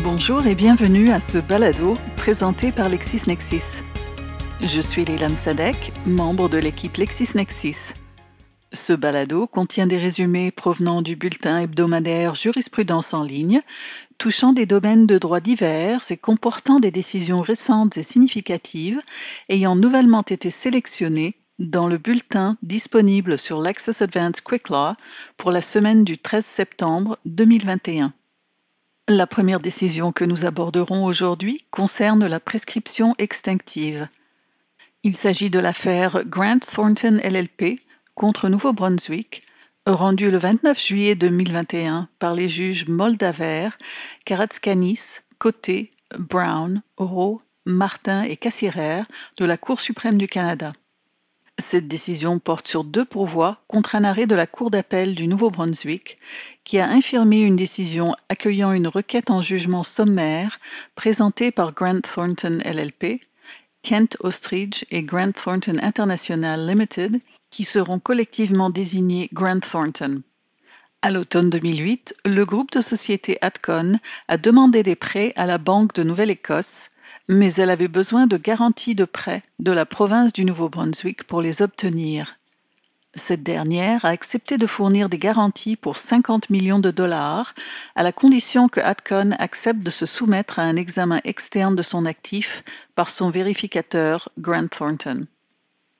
Bonjour et bienvenue à ce balado présenté par LexisNexis. Je suis Leila Sadek, membre de l'équipe LexisNexis. Ce balado contient des résumés provenant du bulletin hebdomadaire Jurisprudence en ligne, touchant des domaines de droit divers et comportant des décisions récentes et significatives ayant nouvellement été sélectionnées dans le bulletin disponible sur l'Access Advanced Quick Law pour la semaine du 13 septembre 2021. La première décision que nous aborderons aujourd'hui concerne la prescription extinctive. Il s'agit de l'affaire Grant Thornton LLP contre Nouveau-Brunswick, rendue le 29 juillet 2021 par les juges Moldaver, Karatskanis, Côté, Brown, Rowe, Martin et Cassirer de la Cour suprême du Canada. Cette décision porte sur deux pourvois contre un arrêt de la Cour d'appel du Nouveau-Brunswick qui a infirmé une décision accueillant une requête en jugement sommaire présentée par Grant Thornton LLP, Kent Ostridge et Grant Thornton International Limited qui seront collectivement désignés Grant Thornton. À l'automne 2008, le groupe de sociétés Atcon a demandé des prêts à la Banque de Nouvelle-Écosse mais elle avait besoin de garanties de prêt de la province du Nouveau-Brunswick pour les obtenir. Cette dernière a accepté de fournir des garanties pour 50 millions de dollars à la condition que Atcon accepte de se soumettre à un examen externe de son actif par son vérificateur Grant Thornton.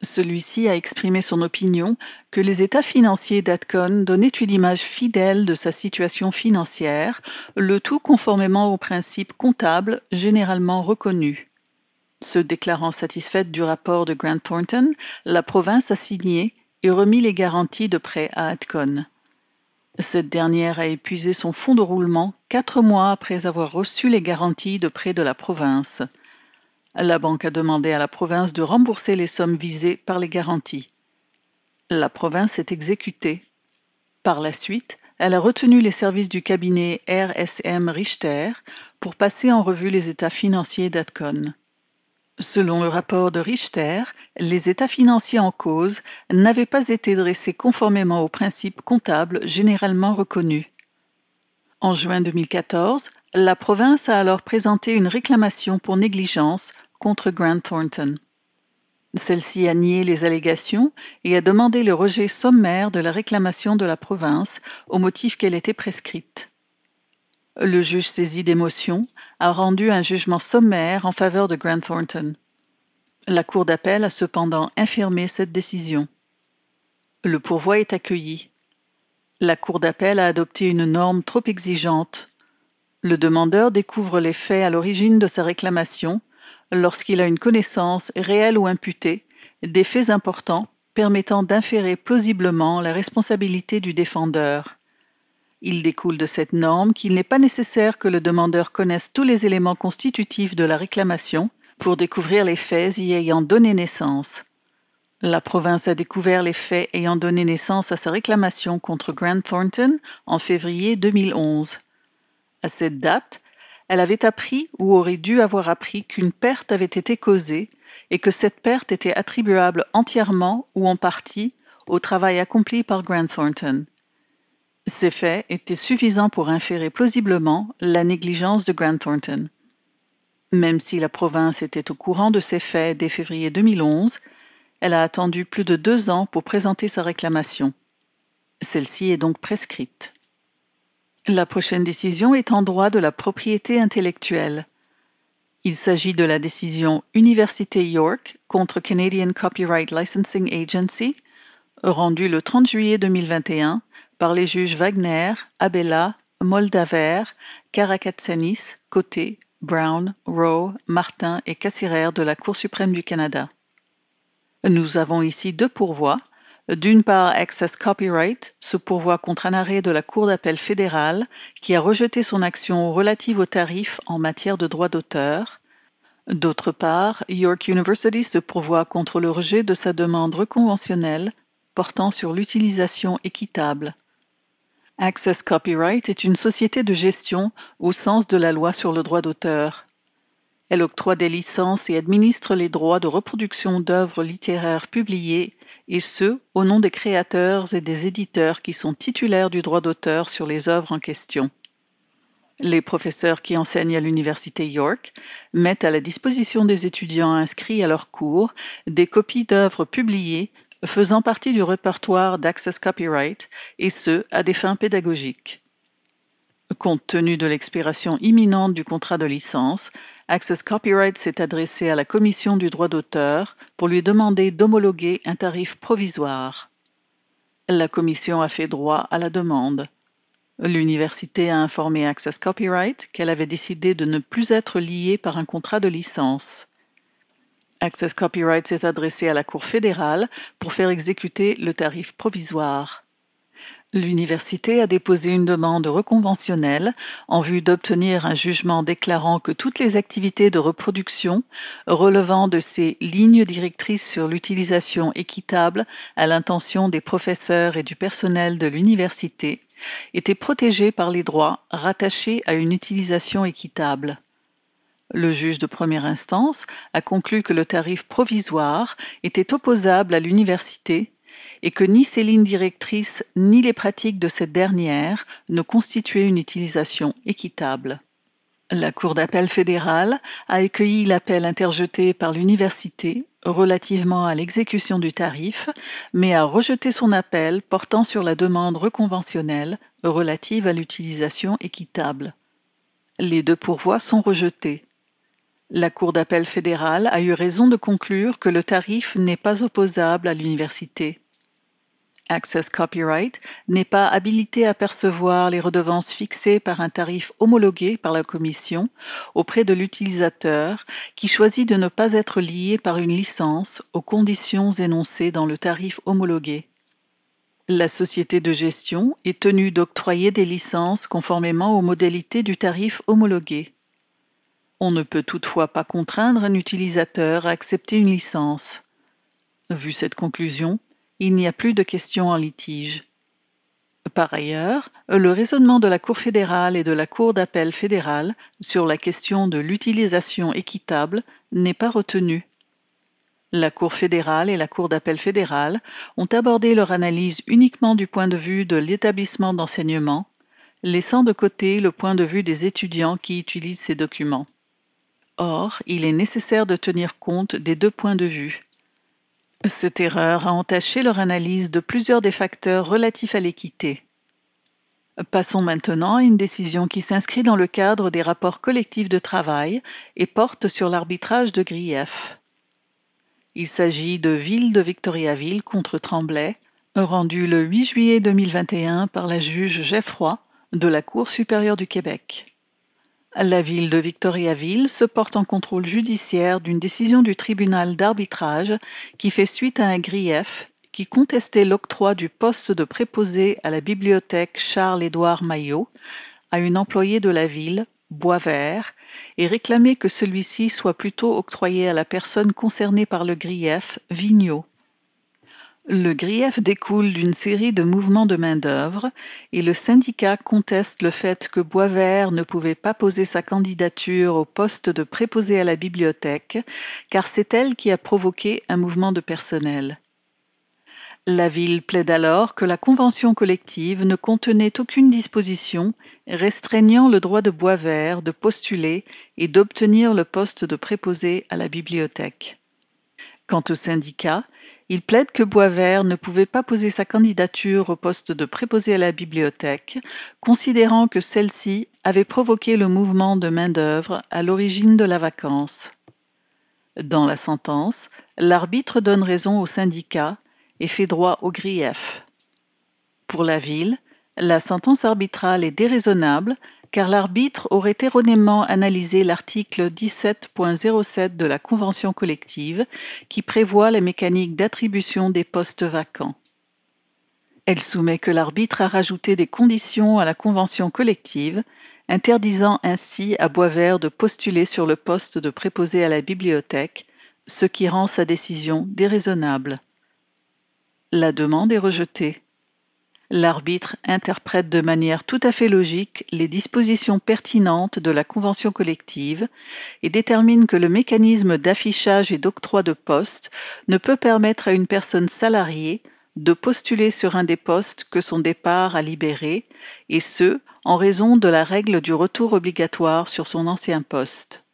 Celui-ci a exprimé son opinion que les états financiers d'Atcon donnaient une image fidèle de sa situation financière, le tout conformément aux principes comptables généralement reconnus. Se déclarant satisfaite du rapport de Grant Thornton, la province a signé et remis les garanties de prêt à Atcon. Cette dernière a épuisé son fonds de roulement quatre mois après avoir reçu les garanties de prêt de la province. La banque a demandé à la province de rembourser les sommes visées par les garanties. La province est exécutée. Par la suite, elle a retenu les services du cabinet RSM Richter pour passer en revue les états financiers d'Atcon. Selon le rapport de Richter, les états financiers en cause n'avaient pas été dressés conformément aux principes comptables généralement reconnus. En juin 2014, la province a alors présenté une réclamation pour négligence contre Grant Thornton. Celle-ci a nié les allégations et a demandé le rejet sommaire de la réclamation de la province au motif qu'elle était prescrite. Le juge saisi d'émotion a rendu un jugement sommaire en faveur de Grant Thornton. La Cour d'appel a cependant infirmé cette décision. Le pourvoi est accueilli. La Cour d'appel a adopté une norme trop exigeante. Le demandeur découvre les faits à l'origine de sa réclamation lorsqu'il a une connaissance réelle ou imputée des faits importants permettant d'inférer plausiblement la responsabilité du défendeur. Il découle de cette norme qu'il n'est pas nécessaire que le demandeur connaisse tous les éléments constitutifs de la réclamation pour découvrir les faits y ayant donné naissance. La province a découvert les faits ayant donné naissance à sa réclamation contre Grant Thornton en février 2011. À cette date, elle avait appris ou aurait dû avoir appris qu'une perte avait été causée et que cette perte était attribuable entièrement ou en partie au travail accompli par Grant Thornton. Ces faits étaient suffisants pour inférer plausiblement la négligence de Grant Thornton. Même si la province était au courant de ces faits dès février 2011, elle a attendu plus de deux ans pour présenter sa réclamation. Celle-ci est donc prescrite. La prochaine décision est en droit de la propriété intellectuelle. Il s'agit de la décision Université York contre Canadian Copyright Licensing Agency, rendue le 30 juillet 2021 par les juges Wagner, Abella, Moldaver, Karakatsanis, Côté, Brown, Rowe, Martin et Cassirer de la Cour suprême du Canada. Nous avons ici deux pourvois. D'une part, Access Copyright se pourvoit contre un arrêt de la Cour d'appel fédérale qui a rejeté son action relative aux tarifs en matière de droit d'auteur. D'autre part, York University se pourvoit contre le rejet de sa demande reconventionnelle portant sur l'utilisation équitable. Access Copyright est une société de gestion au sens de la loi sur le droit d'auteur. Elle octroie des licences et administre les droits de reproduction d'œuvres littéraires publiées, et ce, au nom des créateurs et des éditeurs qui sont titulaires du droit d'auteur sur les œuvres en question. Les professeurs qui enseignent à l'université York mettent à la disposition des étudiants inscrits à leurs cours des copies d'œuvres publiées faisant partie du répertoire d'Access Copyright, et ce, à des fins pédagogiques. Compte tenu de l'expiration imminente du contrat de licence, Access Copyright s'est adressé à la Commission du droit d'auteur pour lui demander d'homologuer un tarif provisoire. La Commission a fait droit à la demande. L'université a informé Access Copyright qu'elle avait décidé de ne plus être liée par un contrat de licence. Access Copyright s'est adressé à la Cour fédérale pour faire exécuter le tarif provisoire. L'université a déposé une demande reconventionnelle en vue d'obtenir un jugement déclarant que toutes les activités de reproduction relevant de ces lignes directrices sur l'utilisation équitable à l'intention des professeurs et du personnel de l'université étaient protégées par les droits rattachés à une utilisation équitable. Le juge de première instance a conclu que le tarif provisoire était opposable à l'université et que ni ses lignes directrices ni les pratiques de cette dernière ne constituaient une utilisation équitable. La Cour d'appel fédérale a accueilli l'appel interjeté par l'université relativement à l'exécution du tarif, mais a rejeté son appel portant sur la demande reconventionnelle relative à l'utilisation équitable. Les deux pourvois sont rejetés. La Cour d'appel fédérale a eu raison de conclure que le tarif n'est pas opposable à l'université. Access Copyright n'est pas habilité à percevoir les redevances fixées par un tarif homologué par la Commission auprès de l'utilisateur qui choisit de ne pas être lié par une licence aux conditions énoncées dans le tarif homologué. La société de gestion est tenue d'octroyer des licences conformément aux modalités du tarif homologué. On ne peut toutefois pas contraindre un utilisateur à accepter une licence. Vu cette conclusion, il n'y a plus de question en litige. Par ailleurs, le raisonnement de la Cour fédérale et de la Cour d'appel fédérale sur la question de l'utilisation équitable n'est pas retenu. La Cour fédérale et la Cour d'appel fédérale ont abordé leur analyse uniquement du point de vue de l'établissement d'enseignement, laissant de côté le point de vue des étudiants qui utilisent ces documents. Or, il est nécessaire de tenir compte des deux points de vue. Cette erreur a entaché leur analyse de plusieurs des facteurs relatifs à l'équité. Passons maintenant à une décision qui s'inscrit dans le cadre des rapports collectifs de travail et porte sur l'arbitrage de grief. Il s'agit de Ville de Victoriaville contre Tremblay, rendu le 8 juillet 2021 par la juge Geffroy de la Cour supérieure du Québec. La ville de Victoriaville se porte en contrôle judiciaire d'une décision du tribunal d'arbitrage qui fait suite à un grief qui contestait l'octroi du poste de préposé à la bibliothèque Charles-Édouard Maillot à une employée de la ville, Boisvert, et réclamait que celui-ci soit plutôt octroyé à la personne concernée par le grief, Vigneault. Le grief découle d'une série de mouvements de main-d'œuvre et le syndicat conteste le fait que Boisvert ne pouvait pas poser sa candidature au poste de préposé à la bibliothèque, car c'est elle qui a provoqué un mouvement de personnel. La ville plaide alors que la convention collective ne contenait aucune disposition restreignant le droit de Boisvert de postuler et d'obtenir le poste de préposé à la bibliothèque. Quant au syndicat, il plaide que Boisvert ne pouvait pas poser sa candidature au poste de préposé à la bibliothèque, considérant que celle-ci avait provoqué le mouvement de main-d'œuvre à l'origine de la vacance. Dans la sentence, l'arbitre donne raison au syndicat et fait droit au grief. Pour la ville, la sentence arbitrale est déraisonnable car l'arbitre aurait erronément analysé l'article 17.07 de la Convention collective qui prévoit la mécanique d'attribution des postes vacants. Elle soumet que l'arbitre a rajouté des conditions à la Convention collective, interdisant ainsi à Boisvert de postuler sur le poste de préposé à la bibliothèque, ce qui rend sa décision déraisonnable. La demande est rejetée l'arbitre interprète de manière tout à fait logique les dispositions pertinentes de la convention collective et détermine que le mécanisme d'affichage et d'octroi de poste ne peut permettre à une personne salariée de postuler sur un des postes que son départ a libérés, et ce, en raison de la règle du retour obligatoire sur son ancien poste.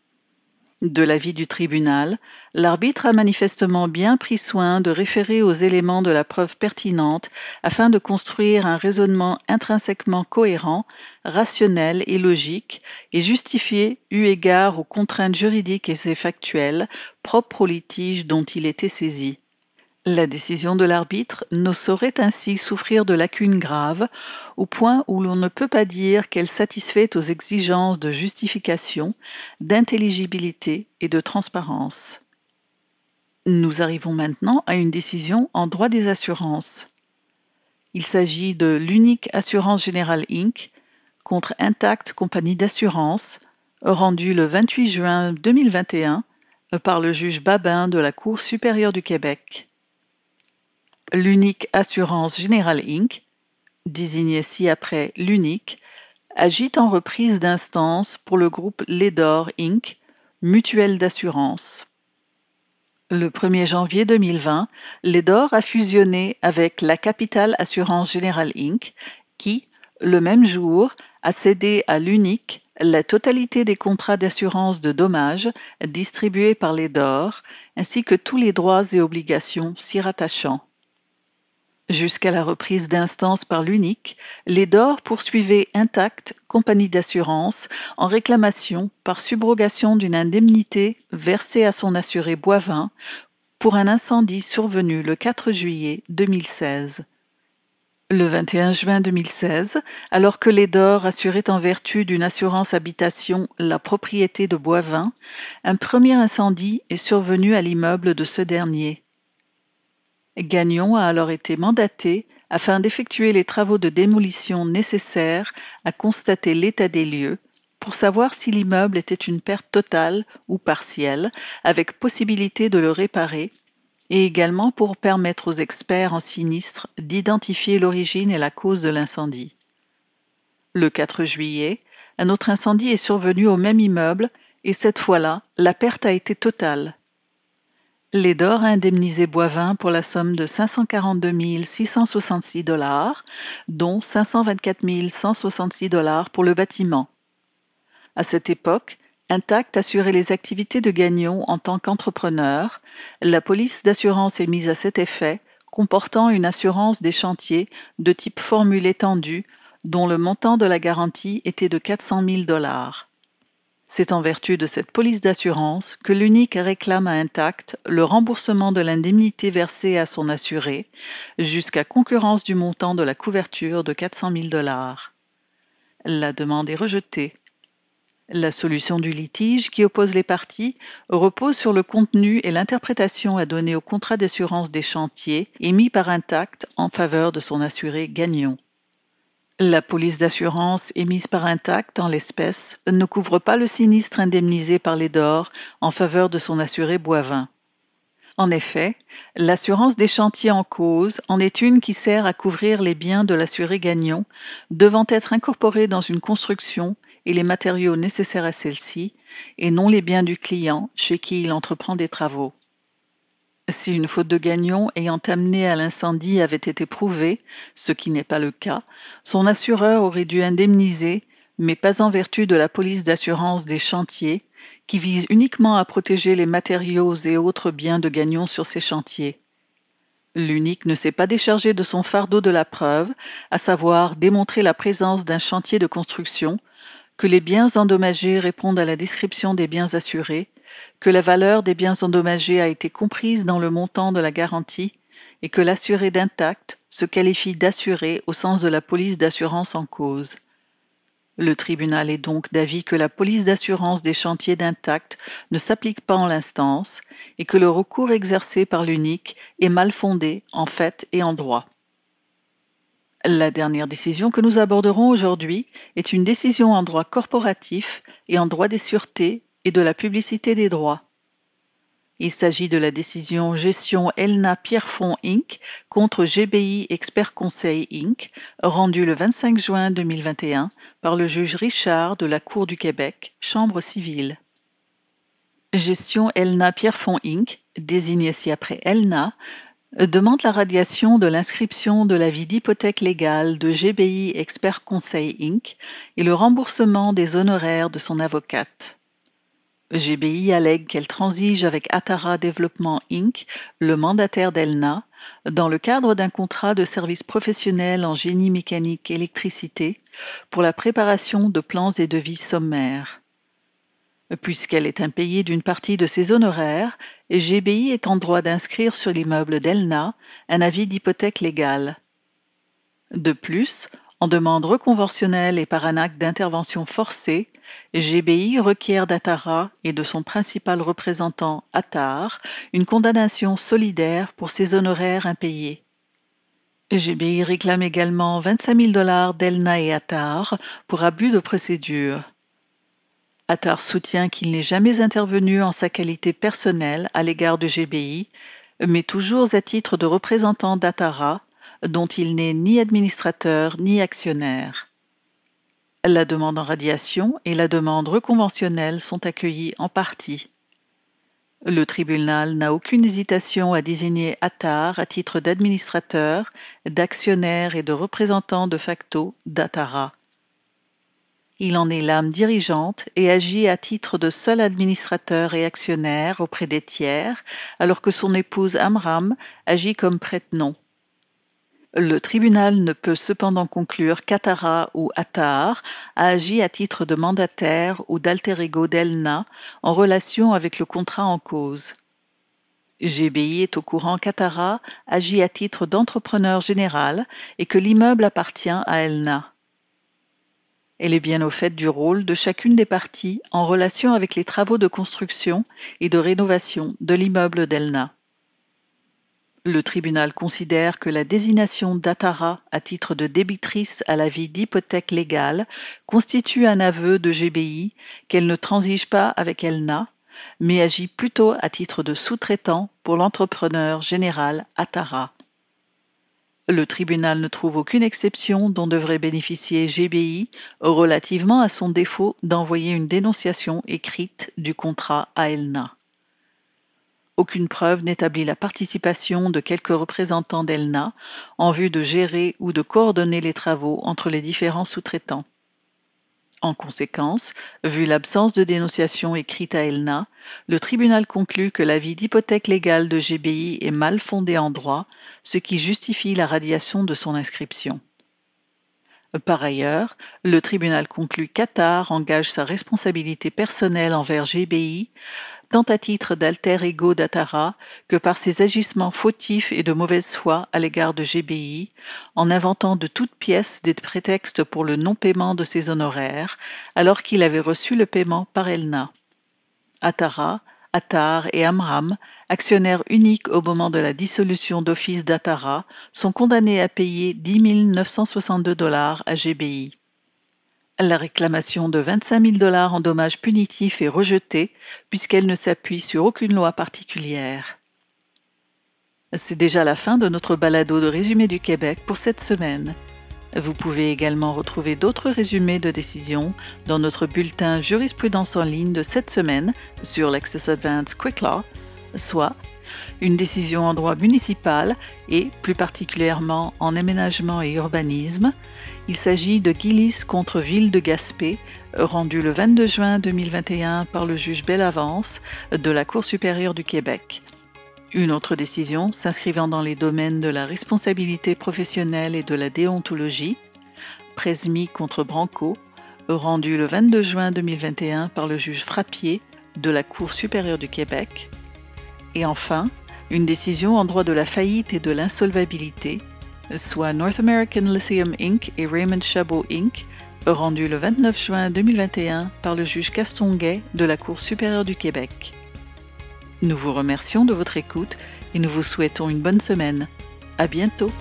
De l'avis du tribunal, l'arbitre a manifestement bien pris soin de référer aux éléments de la preuve pertinente afin de construire un raisonnement intrinsèquement cohérent, rationnel et logique, et justifié eu égard aux contraintes juridiques et factuelles propres au litige dont il était saisi. La décision de l'arbitre ne saurait ainsi souffrir de lacunes graves, au point où l'on ne peut pas dire qu'elle satisfait aux exigences de justification, d'intelligibilité et de transparence. Nous arrivons maintenant à une décision en droit des assurances. Il s'agit de l'unique Assurance Générale Inc. contre Intact Compagnie d'assurance, rendue le 28 juin 2021 par le juge Babin de la Cour supérieure du Québec l'unique Assurance Générale Inc., désignée ci-après l'unique, agit en reprise d'instance pour le groupe Ledor Inc., mutuelle d'assurance. Le 1er janvier 2020, Ledor a fusionné avec la Capital Assurance Générale Inc., qui, le même jour, a cédé à l'unique la totalité des contrats d'assurance de dommages distribués par Ledor, ainsi que tous les droits et obligations s'y rattachant. Jusqu'à la reprise d'instance par l'unique, les DOR poursuivaient Intact, compagnie d'assurance, en réclamation par subrogation d'une indemnité versée à son assuré Boivin pour un incendie survenu le 4 juillet 2016. Le 21 juin 2016, alors que les DOR assuraient en vertu d'une assurance habitation la propriété de Boivin, un premier incendie est survenu à l'immeuble de ce dernier. Gagnon a alors été mandaté afin d'effectuer les travaux de démolition nécessaires à constater l'état des lieux pour savoir si l'immeuble était une perte totale ou partielle, avec possibilité de le réparer, et également pour permettre aux experts en sinistre d'identifier l'origine et la cause de l'incendie. Le 4 juillet, un autre incendie est survenu au même immeuble et cette fois-là, la perte a été totale, Lédor a indemnisé Boivin pour la somme de 542 666 dollars, dont 524 166 dollars pour le bâtiment. À cette époque, Intact assurait les activités de Gagnon en tant qu'entrepreneur. La police d'assurance est mise à cet effet, comportant une assurance des chantiers de type formule étendue, dont le montant de la garantie était de 400 000 dollars. C'est en vertu de cette police d'assurance que l'unique réclame à Intact le remboursement de l'indemnité versée à son assuré jusqu'à concurrence du montant de la couverture de 400 000 dollars. La demande est rejetée. La solution du litige qui oppose les parties repose sur le contenu et l'interprétation à donner au contrat d'assurance des chantiers émis par Intact en faveur de son assuré Gagnon. La police d'assurance émise par Intact en l'espèce ne couvre pas le sinistre indemnisé par les DOR en faveur de son assuré Boivin. En effet, l'assurance des chantiers en cause en est une qui sert à couvrir les biens de l'assuré gagnant devant être incorporés dans une construction et les matériaux nécessaires à celle-ci, et non les biens du client chez qui il entreprend des travaux. Si une faute de Gagnon ayant amené à l'incendie avait été prouvée, ce qui n'est pas le cas, son assureur aurait dû indemniser, mais pas en vertu de la police d'assurance des chantiers, qui vise uniquement à protéger les matériaux et autres biens de Gagnon sur ces chantiers. L'unique ne s'est pas déchargé de son fardeau de la preuve, à savoir démontrer la présence d'un chantier de construction, que les biens endommagés répondent à la description des biens assurés, que la valeur des biens endommagés a été comprise dans le montant de la garantie et que l'assuré d'intact se qualifie d'assuré au sens de la police d'assurance en cause. Le tribunal est donc d'avis que la police d'assurance des chantiers d'intact ne s'applique pas en l'instance et que le recours exercé par l'unique est mal fondé en fait et en droit. La dernière décision que nous aborderons aujourd'hui est une décision en droit corporatif et en droit des sûretés de la publicité des droits. Il s'agit de la décision Gestion Elna Pierrefonds Inc. contre GBI Expert Conseil Inc. rendue le 25 juin 2021 par le juge Richard de la Cour du Québec, Chambre civile. Gestion Elna Pierrefonds Inc., désignée ci-après Elna, demande la radiation de l'inscription de l'avis d'hypothèque légale de GBI Expert Conseil Inc. et le remboursement des honoraires de son avocate. GBI allègue qu'elle transige avec Atara Développement Inc., le mandataire d'Elna, dans le cadre d'un contrat de service professionnel en génie mécanique électricité pour la préparation de plans et devis sommaires. Puisqu'elle est impayée d'une partie de ses honoraires, GBI est en droit d'inscrire sur l'immeuble d'Elna un avis d'hypothèque légale. De plus, en demande reconventionnelle et par un acte d'intervention forcée, GBI requiert d'Atara et de son principal représentant Attar une condamnation solidaire pour ses honoraires impayés. GBI réclame également 25 000 dollars d'Elna et Attar pour abus de procédure. Attar soutient qu'il n'est jamais intervenu en sa qualité personnelle à l'égard de GBI, mais toujours à titre de représentant d'Atara dont il n'est ni administrateur ni actionnaire. La demande en radiation et la demande reconventionnelle sont accueillies en partie. Le tribunal n'a aucune hésitation à désigner Attar à titre d'administrateur, d'actionnaire et de représentant de facto d'Atara. Il en est l'âme dirigeante et agit à titre de seul administrateur et actionnaire auprès des tiers, alors que son épouse Amram agit comme prête-nom. Le tribunal ne peut cependant conclure qu'Atara ou Attar a agi à titre de mandataire ou d'alter ego d'Elna en relation avec le contrat en cause. GBI est au courant qu'Atara agit à titre d'entrepreneur général et que l'immeuble appartient à Elna. Elle est bien au fait du rôle de chacune des parties en relation avec les travaux de construction et de rénovation de l'immeuble d'Elna. Le tribunal considère que la désignation d'Atara à titre de débitrice à l'avis d'hypothèque légale constitue un aveu de GBI qu'elle ne transige pas avec Elna, mais agit plutôt à titre de sous-traitant pour l'entrepreneur général Atara. Le tribunal ne trouve aucune exception dont devrait bénéficier GBI relativement à son défaut d'envoyer une dénonciation écrite du contrat à Elna. Aucune preuve n'établit la participation de quelques représentants d'ELNA en vue de gérer ou de coordonner les travaux entre les différents sous-traitants. En conséquence, vu l'absence de dénonciation écrite à ELNA, le tribunal conclut que l'avis d'hypothèque légale de GBI est mal fondé en droit, ce qui justifie la radiation de son inscription. Par ailleurs, le tribunal conclut qu'Atar engage sa responsabilité personnelle envers GBI tant à titre d'alter ego d'Atara que par ses agissements fautifs et de mauvaise foi à l'égard de GBI, en inventant de toutes pièces des prétextes pour le non-paiement de ses honoraires, alors qu'il avait reçu le paiement par Elna. Atara, Attar et Amram, actionnaires uniques au moment de la dissolution d'office d'Atara, sont condamnés à payer 10 962 dollars à GBI. La réclamation de 25 000 dollars en dommages punitifs est rejetée puisqu'elle ne s'appuie sur aucune loi particulière. C'est déjà la fin de notre balado de résumé du Québec pour cette semaine. Vous pouvez également retrouver d'autres résumés de décisions dans notre bulletin jurisprudence en ligne de cette semaine sur l'Access Advanced Quick Law, soit une décision en droit municipal et, plus particulièrement en aménagement et urbanisme. Il s'agit de Gillis contre Ville de Gaspé, rendu le 22 juin 2021 par le juge Bellavance de la Cour supérieure du Québec. Une autre décision s'inscrivant dans les domaines de la responsabilité professionnelle et de la déontologie, Presmi contre Branco, rendu le 22 juin 2021 par le juge Frappier de la Cour supérieure du Québec. Et enfin, une décision en droit de la faillite et de l'insolvabilité, soit North American Lithium Inc. et Raymond Chabot Inc., rendue le 29 juin 2021 par le juge Castonguay de la Cour supérieure du Québec. Nous vous remercions de votre écoute et nous vous souhaitons une bonne semaine. À bientôt!